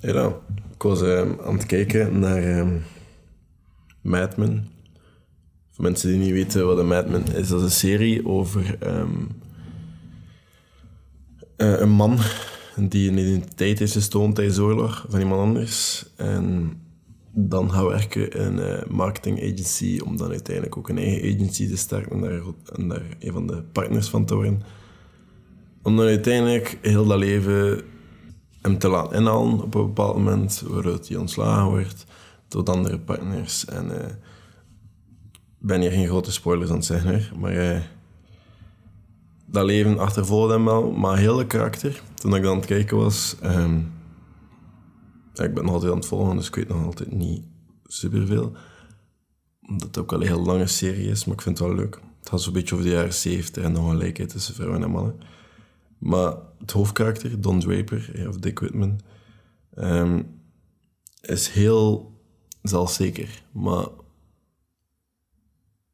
Ja, ik was ehm, aan het kijken naar ehm Mad Men. Voor mensen die niet weten wat een Mad Men is, dat is een serie over ehm, eh, een man die een identiteit heeft gestolen tijdens de oorlog van iemand anders. En dan gaan werken in een marketing agency om dan uiteindelijk ook een eigen agency te starten en daar, en daar een van de partners van te worden. Om dan uiteindelijk heel dat leven hem te laten inhalen op een bepaald moment, waaruit hij ontslagen wordt tot andere partners. En eh, ben hier geen grote spoilers aan het zeggen, maar eh, dat leven achtervolgde hem wel. Maar heel de karakter, toen ik dan aan het kijken was... ehm, ja, ik ben nog altijd aan het volgen, dus ik weet nog altijd niet superveel. Omdat het ook al een heel lange serie is, maar ik vind het wel leuk. Het gaat zo'n beetje over de jaren 70 en de ongelijkheid tussen vrouwen en mannen. Maar het hoofdkarakter, Don Draper, of Dick Whitman, ehm, is heel zelfzeker. Maar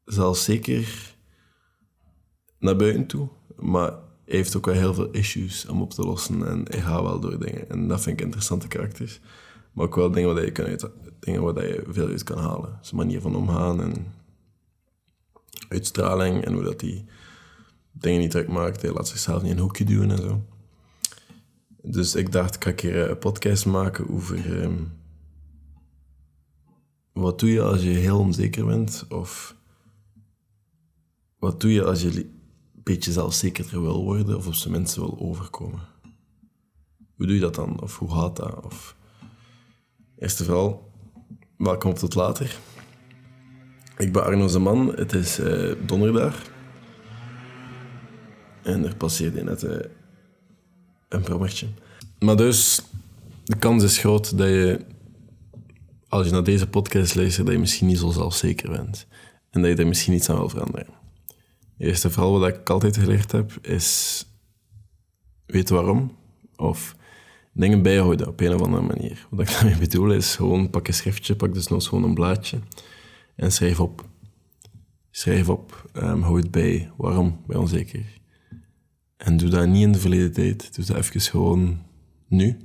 zelfzeker naar buiten toe. Maar hij heeft ook wel heel veel issues om op te lossen. En hij gaat wel door dingen. En dat vind ik interessante karakters. Maar ook wel dingen waar je, kan dingen waar je veel uit kan halen. Zijn manier van omgaan en uitstraling en hoe dat hij dingen niet druk maakt. Hij laat zichzelf niet in een hoekje duwen en zo. Dus ik dacht, ik ga een keer een podcast maken over... ehm, wat doe je als je heel onzeker bent? Of wat doe je als je een beetje zelfzekerder wil worden of op zijn minst wil overkomen? Hoe doe je dat dan? Of hoe gaat dat? Of... Eerst en vooral, welkom tot later. Ik ben Arno Zeman, het is eh, donderdag. En er passeerde net eh, een prommertje. Maar dus, de kans is groot dat je als je naar deze podcast luistert, dat je misschien niet zo zelfzeker bent. En dat je er misschien iets aan wil veranderen. Eerst en vooral wat ik altijd geleerd heb, is weten waarom. Of dingen bijhouden op een of andere manier. Wat ik daarmee bedoel is gewoon pak een schriftje, pak dus nog gewoon een blaadje en schrijf op. Schrijf op, ehm, hou het bij. Waarom je onzeker? En doe dat niet in de verleden tijd. Doe dat even gewoon nu.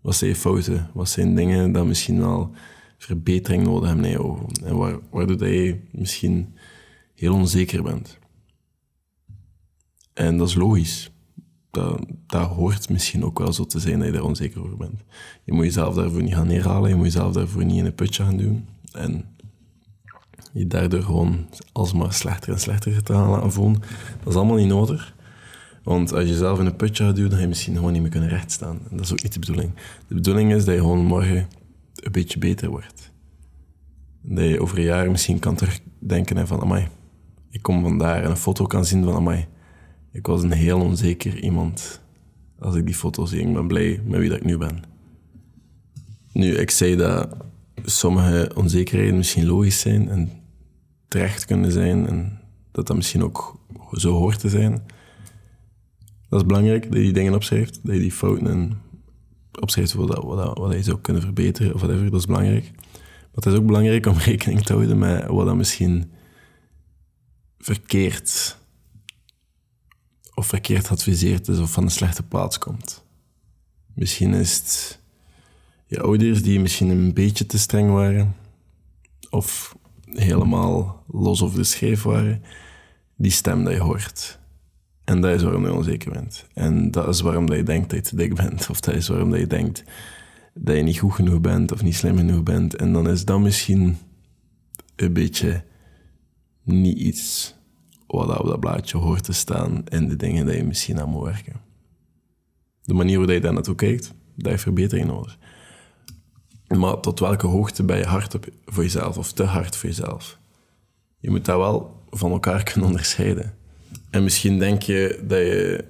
Wat zijn fouten? Wat zijn dingen dat misschien wel verbetering nodig hebben in je ogen? En waar, waardoor dat je misschien heel onzeker bent. En dat is logisch. Dat, dat hoort misschien ook wel zo te zijn dat je daar onzeker over bent. Je moet jezelf daarvoor niet gaan neerhalen. Je moet jezelf daarvoor niet in een putje gaan doen. En je daardoor gewoon alsmaar slechter en slechter te gaan laten voelen. Dat is allemaal niet nodig. Want als je jezelf in een putje gaat duwen, dan ga je misschien gewoon niet meer kunnen rechtstaan. En dat is ook niet de bedoeling. De bedoeling is dat je gewoon morgen een beetje beter wordt. Dat je over een jaar misschien kan terugdenken en van, amai, ik kom vandaar en een foto kan zien van, amai, ik was een heel onzeker iemand. Als ik die foto zie, ik ben blij met wie dat ik nu ben. Nu, ik zei dat sommige onzekerheden misschien logisch zijn en terecht kunnen zijn en dat dat misschien ook zo hoort te zijn. Dat is belangrijk, dat je die dingen opschrijft, dat je die fouten en opschrijft wat, wat, wat je zou kunnen verbeteren of whatever, dat is belangrijk. Maar het is ook belangrijk om rekening te houden met wat dat misschien verkeerd of verkeerd geadviseerd is of van een slechte plaats komt. Misschien is het je ouders die misschien een beetje te streng waren of helemaal los over de schreef waren, die stem dat je hoort. En dat is waarom je onzeker bent. En dat is waarom dat je denkt dat je te dik bent. Of dat is waarom dat je denkt dat je niet goed genoeg bent of niet slim genoeg bent. En dan is dat misschien een beetje niet iets wat op dat blaadje hoort te staan in de dingen dat je misschien aan moet werken. De manier waarop je daar naartoe kijkt, daar heeft verbetering nodig. Maar tot welke hoogte ben je hard op, voor jezelf of te hard voor jezelf? Je moet dat wel van elkaar kunnen onderscheiden. En misschien denk je dat je,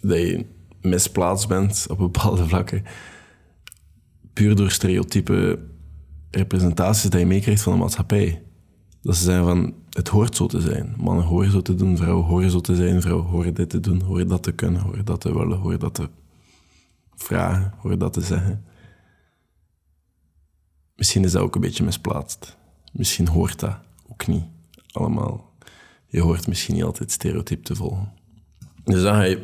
dat je misplaatst bent op bepaalde vlakken, puur door stereotype representaties dat je meekrijgt van de maatschappij. Dat ze zijn van, het hoort zo te zijn. Mannen horen zo te doen, vrouwen horen zo te zijn, vrouwen horen dit te doen, horen dat te kunnen, horen dat te willen, horen dat te vragen, horen dat te zeggen. Misschien is dat ook een beetje misplaatst. Misschien hoort dat ook niet allemaal. Je hoort misschien niet altijd stereotyp te volgen. Dus dan ga je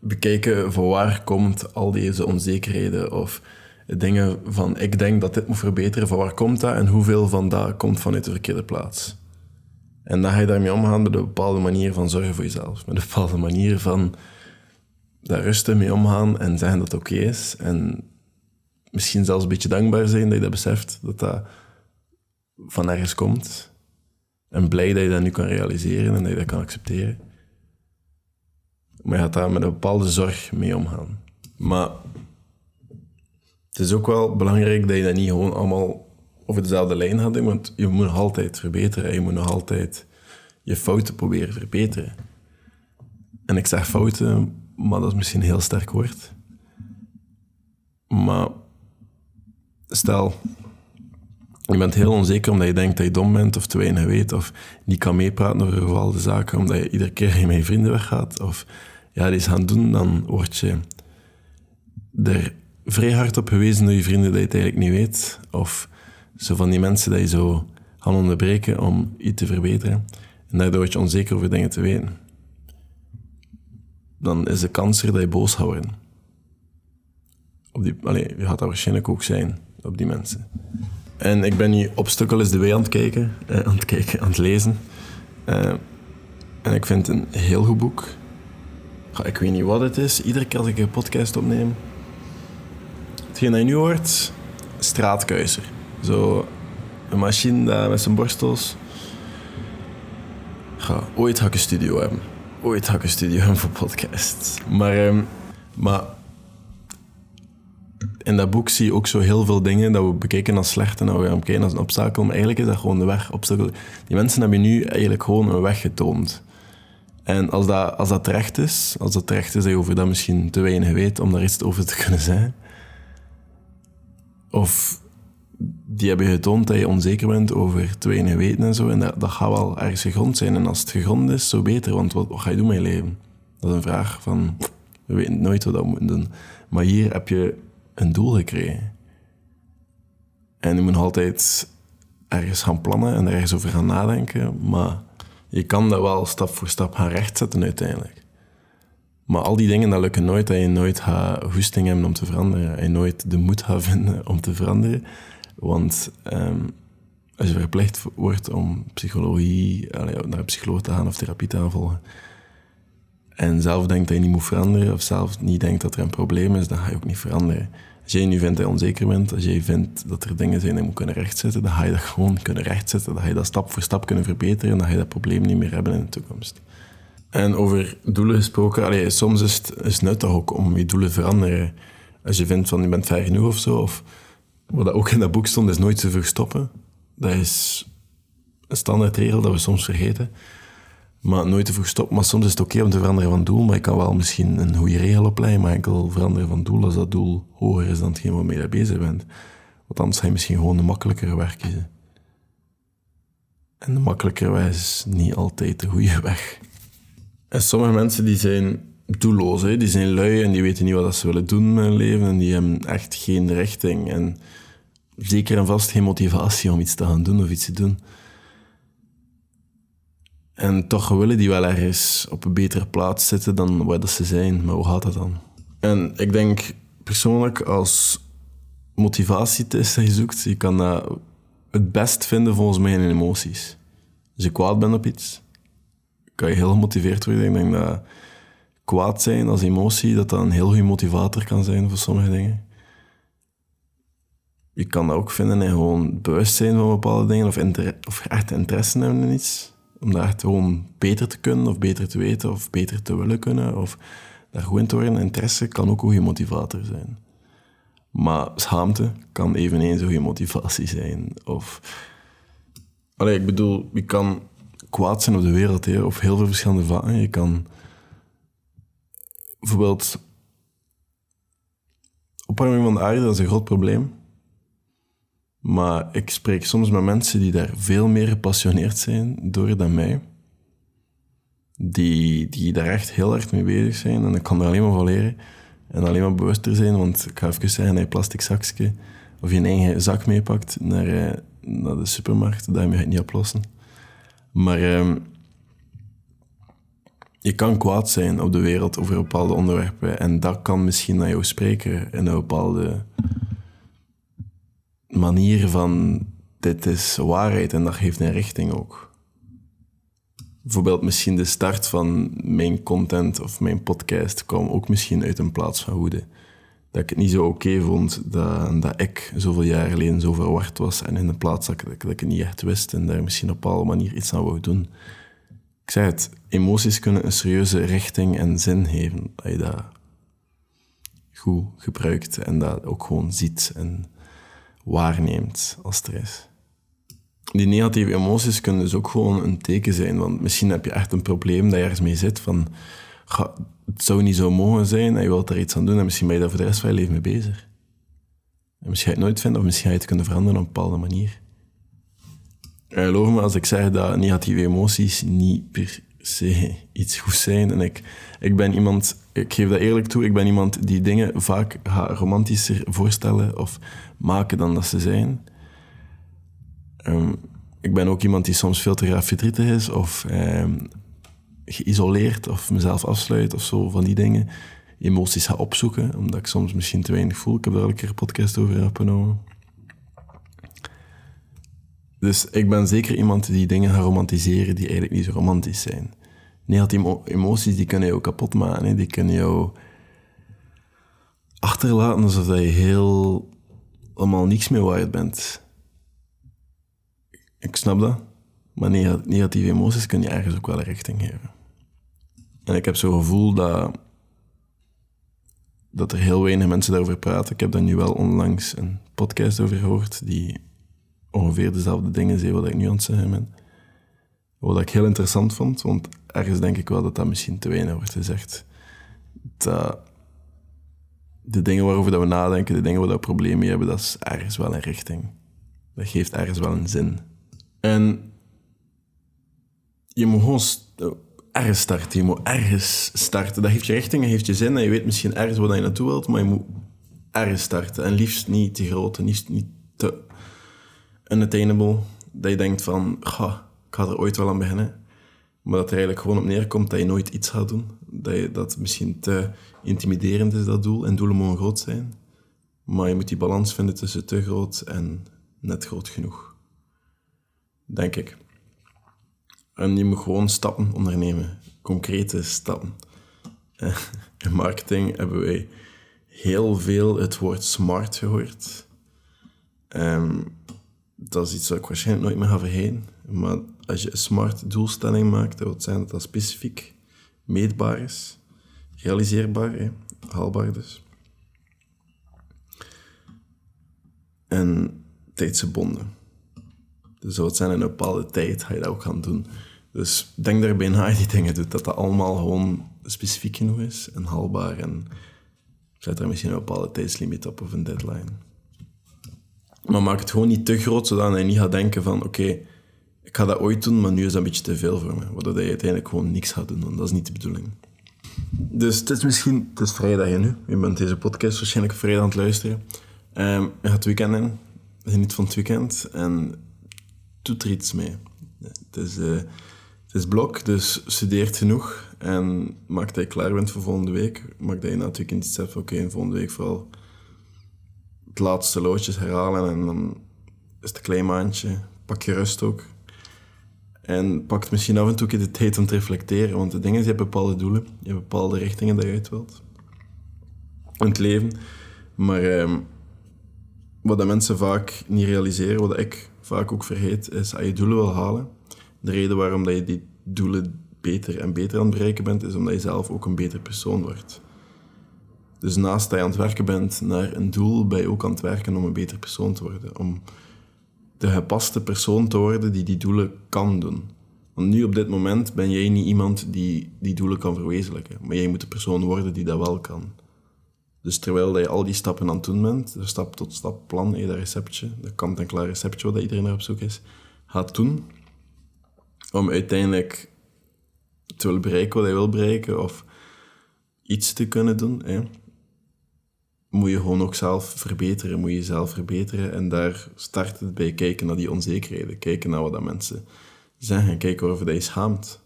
bekijken van waar komt al deze onzekerheden of dingen van ik denk dat dit moet verbeteren, van waar komt dat en hoeveel van dat komt vanuit de verkeerde plaats. En dan ga je daarmee omgaan met een bepaalde manier van zorgen voor jezelf. Met een bepaalde manier van daar rustig mee omgaan en zeggen dat het oké is. En misschien zelfs een beetje dankbaar zijn dat je dat beseft, dat dat van ergens komt. En blij dat je dat nu kan realiseren en dat je dat kan accepteren. Maar je gaat daar met een bepaalde zorg mee omgaan. Maar het is ook wel belangrijk dat je dat niet gewoon allemaal over dezelfde lijn gaat doen, want je moet nog altijd verbeteren. Je moet nog altijd je fouten proberen verbeteren. En ik zeg fouten, maar dat is misschien een heel sterk woord. Maar stel, je bent heel onzeker omdat je denkt dat je dom bent of te weinig weet of niet kan meepraten over bepaalde zaken omdat je iedere keer met je vrienden weggaat of ja, die gaan doen, dan word je er vrij hard op gewezen door je vrienden dat je het eigenlijk niet weet. Of zo van die mensen dat je zo gaan onderbreken om iets te verbeteren. En daardoor word je onzeker over dingen te weten. Dan is de kans er dat je boos gaat worden. Op die, allez, je gaat dat waarschijnlijk ook zijn op die mensen. En ik ben nu Obstacle is de way aan het kijken, eh, aan het kijken, aan het lezen. Eh, en ik vind het een heel goed boek. Ik weet niet wat het is. Iedere keer als ik een podcast opneem. Hetgeen dat je nu hoort, straatkuiser. Zo een machine met zijn borstels. Ga, ooit ga ik een studio hebben. Ooit ga ik een studio hebben voor podcasts. Maar, um, maar in dat boek zie je ook zo heel veel dingen dat we bekijken als slecht en dat we gaan bekijken als een obstakel. Maar eigenlijk is dat gewoon de weg. Obstakel. Die mensen hebben nu eigenlijk gewoon een weg getoond. En als dat, als dat terecht is, als dat terecht is dat je over dat misschien te weinig weet om daar iets over te kunnen zeggen, of die hebben getoond dat je onzeker bent over te weinig weten en zo, en dat, dat gaat wel ergens gegrond zijn. En als het gegrond is, zo beter, want wat, wat ga je doen met je leven? Dat is een vraag van, we weten nooit wat we moeten doen. Maar hier heb je een doel gekregen. En je moet altijd ergens gaan plannen en ergens over gaan nadenken, maar je kan dat wel stap voor stap gaan rechtzetten uiteindelijk. Maar al die dingen, dat lukken nooit. Dat je nooit gaat goesting hebben om te veranderen. Je nooit de moed gaat vinden om te veranderen. Want ehm, als je verplicht wordt om psychologie, naar een psycholoog te gaan of therapie te gaan volgen, en zelf denkt dat je niet moet veranderen, of zelf niet denkt dat er een probleem is, dan ga je ook niet veranderen. Als jij nu vindt dat je onzeker bent, als jij vindt dat er dingen zijn die je moet kunnen rechtzetten, dan ga je dat gewoon kunnen rechtzetten. Dan ga je dat stap voor stap kunnen verbeteren en dan ga je dat probleem niet meer hebben in de toekomst. En over doelen gesproken, allee, soms is het is nuttig ook om je doelen te veranderen. Als je vindt van je bent ver genoeg of zo, of wat ook in dat boek stond, is nooit te vroeg stoppen. Dat is een standaardregel dat we soms vergeten. Maar nooit te vroeg. Maar soms is het oké om te veranderen van doel. Maar ik kan wel misschien een goede regel opleiden. Maar enkel veranderen van doel als dat doel hoger is dan hetgeen waarmee je bezig bent. Want anders ga je misschien gewoon de makkelijkere weg kiezen. En de makkelijkere weg is niet altijd de goede weg. En sommige mensen die zijn doelloos. Hè? Die zijn lui en die weten niet wat ze willen doen met hun leven. En die hebben echt geen richting. En zeker en vast geen motivatie om iets te gaan doen of iets te doen. En toch willen die wel ergens op een betere plaats zitten dan waar dat ze zijn. Maar hoe gaat dat dan? En ik denk persoonlijk als motivatietest dat je zoekt, je kan dat het best vinden volgens mij in emoties. Als je kwaad bent op iets, kan je heel gemotiveerd worden. Ik denk dat kwaad zijn als emotie, dat een heel goede motivator kan zijn voor sommige dingen. Je kan dat ook vinden in gewoon bewust zijn van bepaalde dingen of, of echt interesse hebben in iets om daar gewoon beter te kunnen, of beter te weten, of beter te willen kunnen, of daar in te worden. Interesse kan ook een motivator zijn. Maar schaamte kan eveneens een goede motivatie zijn. Of... Allee, ik bedoel, je kan kwaad zijn op de wereld, hè, of heel veel verschillende vakken. Je kan bijvoorbeeld... Opwarming van de aarde, dat is een groot probleem. Maar ik spreek soms met mensen die daar veel meer gepassioneerd zijn door dan mij. Die, die daar echt heel erg mee bezig zijn. En ik kan er alleen maar van leren. En alleen maar bewuster zijn. Want ik ga even zeggen, je plastic zakje of je eigen zak meepakt naar, eh, naar de supermarkt. Daarmee ga je niet oplossen. Maar ehm, je kan kwaad zijn op de wereld over bepaalde onderwerpen. En dat kan misschien naar jou spreken in een bepaalde manier van dit is waarheid en dat geeft een richting ook. Bijvoorbeeld misschien de start van mijn content of mijn podcast kwam ook misschien uit een plaats van woede. Dat ik het niet zo oké vond dat, dat ik zoveel jaar geleden zo verward was en in de plaats dat ik, dat ik het niet echt wist en daar misschien op een bepaalde manier iets aan wou doen. Ik zei het, emoties kunnen een serieuze richting en zin geven. Dat je dat goed gebruikt en dat ook gewoon ziet en waarneemt als is. Die negatieve emoties kunnen dus ook gewoon een teken zijn, want misschien heb je echt een probleem dat je ergens mee zit van het zou niet zo mogen zijn en je wilt er iets aan doen en misschien ben je daar voor de rest van je leven mee bezig. En misschien ga je het nooit vinden of misschien ga je het kunnen veranderen op een bepaalde manier. En geloof me als ik zeg dat negatieve emoties niet per se iets goed zijn. En ik, ik ben iemand, ik geef dat eerlijk toe, ik ben iemand die dingen vaak romantischer voorstellen of maken dan dat ze zijn. Um, ik ben ook iemand die soms veel te graag verdrietig is of um, geïsoleerd of mezelf afsluit of zo van die dingen. Emoties ga opzoeken, omdat ik soms misschien te weinig voel. Ik heb daar al een keer een podcast over opgenomen. Dus ik ben zeker iemand die dingen gaat romantiseren die eigenlijk niet zo romantisch zijn. Negatieve emoties die kunnen jou kapot maken. Die kunnen jou achterlaten alsof je heel allemaal niks meer waard bent. Ik snap dat. Maar negatieve emoties kunnen je ergens ook wel richting geven. En ik heb zo'n gevoel dat, dat er heel weinig mensen daarover praten. Ik heb daar nu wel onlangs een podcast over gehoord die ongeveer dezelfde dingen zei wat ik nu aan het zeggen ben. Wat ik heel interessant vond, want ergens denk ik wel dat dat misschien te weinig wordt gezegd. Dat de dingen waarover dat we nadenken, de dingen waar we problemen mee hebben, dat is ergens wel een richting. Dat geeft ergens wel een zin. En je moet gewoon ergens starten. Je moet ergens starten. Dat geeft je richting en geeft je zin. En je weet misschien ergens waar je naartoe wilt, maar je moet ergens starten. En liefst niet te groot en liefst niet te unattainable. Dat je denkt van, ga, ga er ooit wel aan beginnen. Maar dat er eigenlijk gewoon op neerkomt dat je nooit iets gaat doen. Dat, je, dat misschien te intimiderend is, dat doel. En doelen mogen groot zijn. Maar je moet die balans vinden tussen te groot en net groot genoeg. Denk ik. En je moet gewoon stappen ondernemen. Concrete stappen. In marketing hebben wij heel veel het woord smart gehoord. Um, dat is iets wat ik waarschijnlijk nooit meer ga vergeten. Maar als je een smart doelstelling maakt, wil zijn dat dat specifiek meetbaar is, realiseerbaar, haalbaar dus. En tijdsgebonden. Dus het zijn in een bepaalde tijd ga je dat ook gaan doen. Dus denk daarbij na die dingen doet, dat dat allemaal gewoon specifiek genoeg is en haalbaar. En zet er misschien een bepaalde tijdslimiet op of een deadline. Maar maak het gewoon niet te groot, zodat je niet gaat denken van oké, ik ga dat ooit doen, maar nu is dat een beetje te veel voor me. Waardoor je uiteindelijk gewoon niks gaat doen, want dat is niet de bedoeling. Dus het is misschien, het is vrijdag nu. Je bent deze podcast waarschijnlijk vrijdag aan het luisteren. Um, je gaat het weekend in, geniet van het weekend en doet er iets mee. Het is, uh, het is blok, dus studeert genoeg en maak dat je klaar bent voor volgende week. Maak dat je na het weekend oké, volgende week vooral het laatste loodjes herhalen en dan is het een klein maandje. Pak je rust ook. En pak misschien af en toe de tijd om te reflecteren. Want de dingen is, je hebt bepaalde doelen. Je hebt bepaalde richtingen dat je uit wilt. In het leven. Maar eh, wat mensen vaak niet realiseren, wat ik vaak ook vergeet, is als je doelen wil halen. De reden waarom dat je die doelen beter en beter aan het bereiken bent, is omdat je zelf ook een beter persoon wordt. Dus naast dat je aan het werken bent naar een doel, ben je ook aan het werken om een beter persoon te worden. Om de gepaste persoon te worden die die doelen kan doen. Want nu op dit moment ben jij niet iemand die die doelen kan verwezenlijken. Maar jij moet de persoon worden die dat wel kan. Dus terwijl je al die stappen aan het doen bent, de stap tot stap plan, dat receptje, dat kant-en-klaar receptje wat iedereen naar op zoek is, gaat doen. Om uiteindelijk te willen bereiken wat hij wil bereiken, of iets te kunnen doen. Moet je gewoon ook zelf verbeteren, moet je jezelf verbeteren. En daar start het bij kijken naar die onzekerheden, kijken naar wat dat mensen zeggen, kijken over dat je schaamt.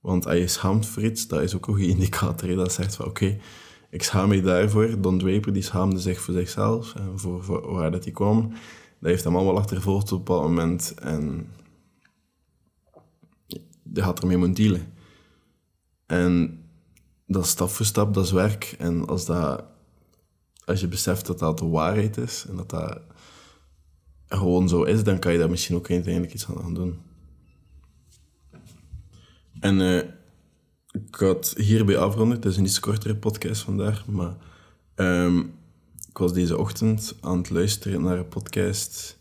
Want als je schaamt voor iets, dat is ook een goede indicator. Dat zegt van oké, ik schaam me daarvoor. Don Draper die schaamde zich voor zichzelf en voor, voor waar dat hij kwam. Dat heeft hem allemaal achtervolgd op een bepaald moment. En die had ermee moeten dealen. En dat is stap voor stap, dat is werk. En als, dat, als je beseft dat dat de waarheid is en dat dat gewoon zo is, dan kan je daar misschien ook uiteindelijk iets aan doen. En uh, ik had hierbij afronden. Het is een iets kortere podcast vandaag, maar um, ik was deze ochtend aan het luisteren naar een podcast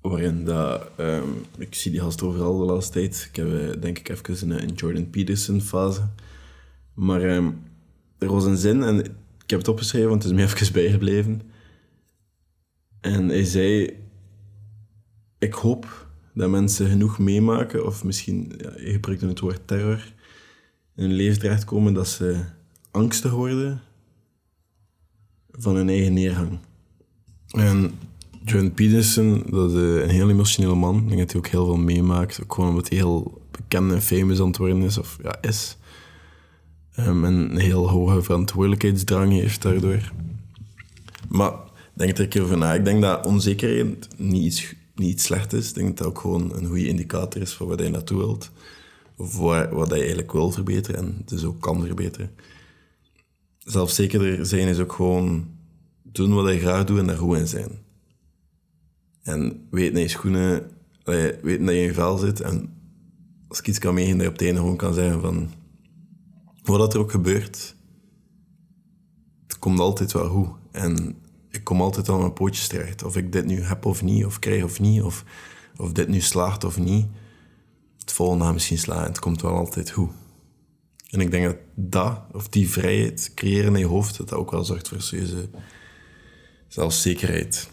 waarin dat, um, ik zie die gast overal de laatste tijd. Ik heb uh, denk ik even een, een Jordan Peterson fase. Maar um, er was een zin en ik heb het opgeschreven, want het is me even bijgebleven. En hij zei: Ik hoop dat mensen genoeg meemaken, of misschien, ja, je gebruikte het woord terror, in hun leven terechtkomen dat ze angstig worden van hun eigen neergang. En John Peterson, dat is een heel emotionele man. Ik denk dat hij ook heel veel meemaakt. Ook gewoon omdat hij heel bekend en famous aan het worden is, of ja, is. Um, en een heel hoge verantwoordelijkheidsdrang heeft daardoor. Maar denk er een keer over na. Ik denk dat onzekerheid niet niet slecht is. Ik denk dat dat ook gewoon een goede indicator is voor wat je naartoe wilt. Of wat, wat je eigenlijk wil verbeteren en dus ook kan verbeteren. Zelfzekerder zijn is ook gewoon doen wat je graag doet en daar goed in zijn. En weten dat je schoenen, weten dat je in je vel zit en als ik iets kan meegeven, dat je op het einde gewoon kan zeggen van wat er ook gebeurt, het komt altijd wel goed. En ik kom altijd aan mijn pootjes terecht. Of ik dit nu heb of niet, of krijg of niet, of, of dit nu slaagt of niet. Het volgende misschien slaan, het komt wel altijd goed. En ik denk dat dat, of die vrijheid creëren in je hoofd, dat, dat ook wel zorgt voor serieuze zelfzekerheid.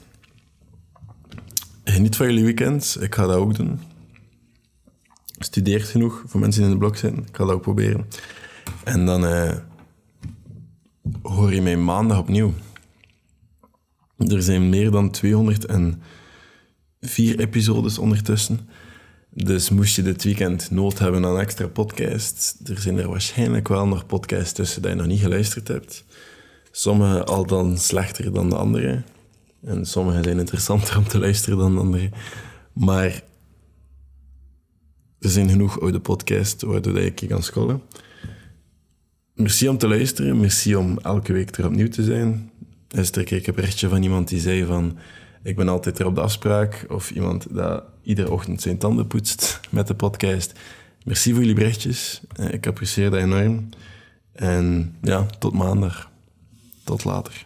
Geniet van jullie weekend. Ik ga dat ook doen. Studeert genoeg voor mensen die in de blok zijn. Ik ga dat ook proberen. En dan uh, hoor je mij maandag opnieuw. Er zijn meer dan 204 episodes ondertussen. Dus moest je dit weekend nood hebben aan extra podcasts, er zijn er waarschijnlijk wel nog podcasts tussen die je nog niet geluisterd hebt. Sommige al dan slechter dan de andere. En sommige zijn interessanter om te luisteren dan de andere. Maar er zijn genoeg oude podcasts waardoor je kan scrollen. Merci om te luisteren. Merci om elke week er opnieuw te zijn. Kreeg ik een berichtje van iemand die zei van... Ik ben altijd er op de afspraak. Of iemand dat iedere ochtend zijn tanden poetst met de podcast. Merci voor jullie berichtjes. Eh, ik apprecieer dat enorm. En ja, tot maandag. Tot later.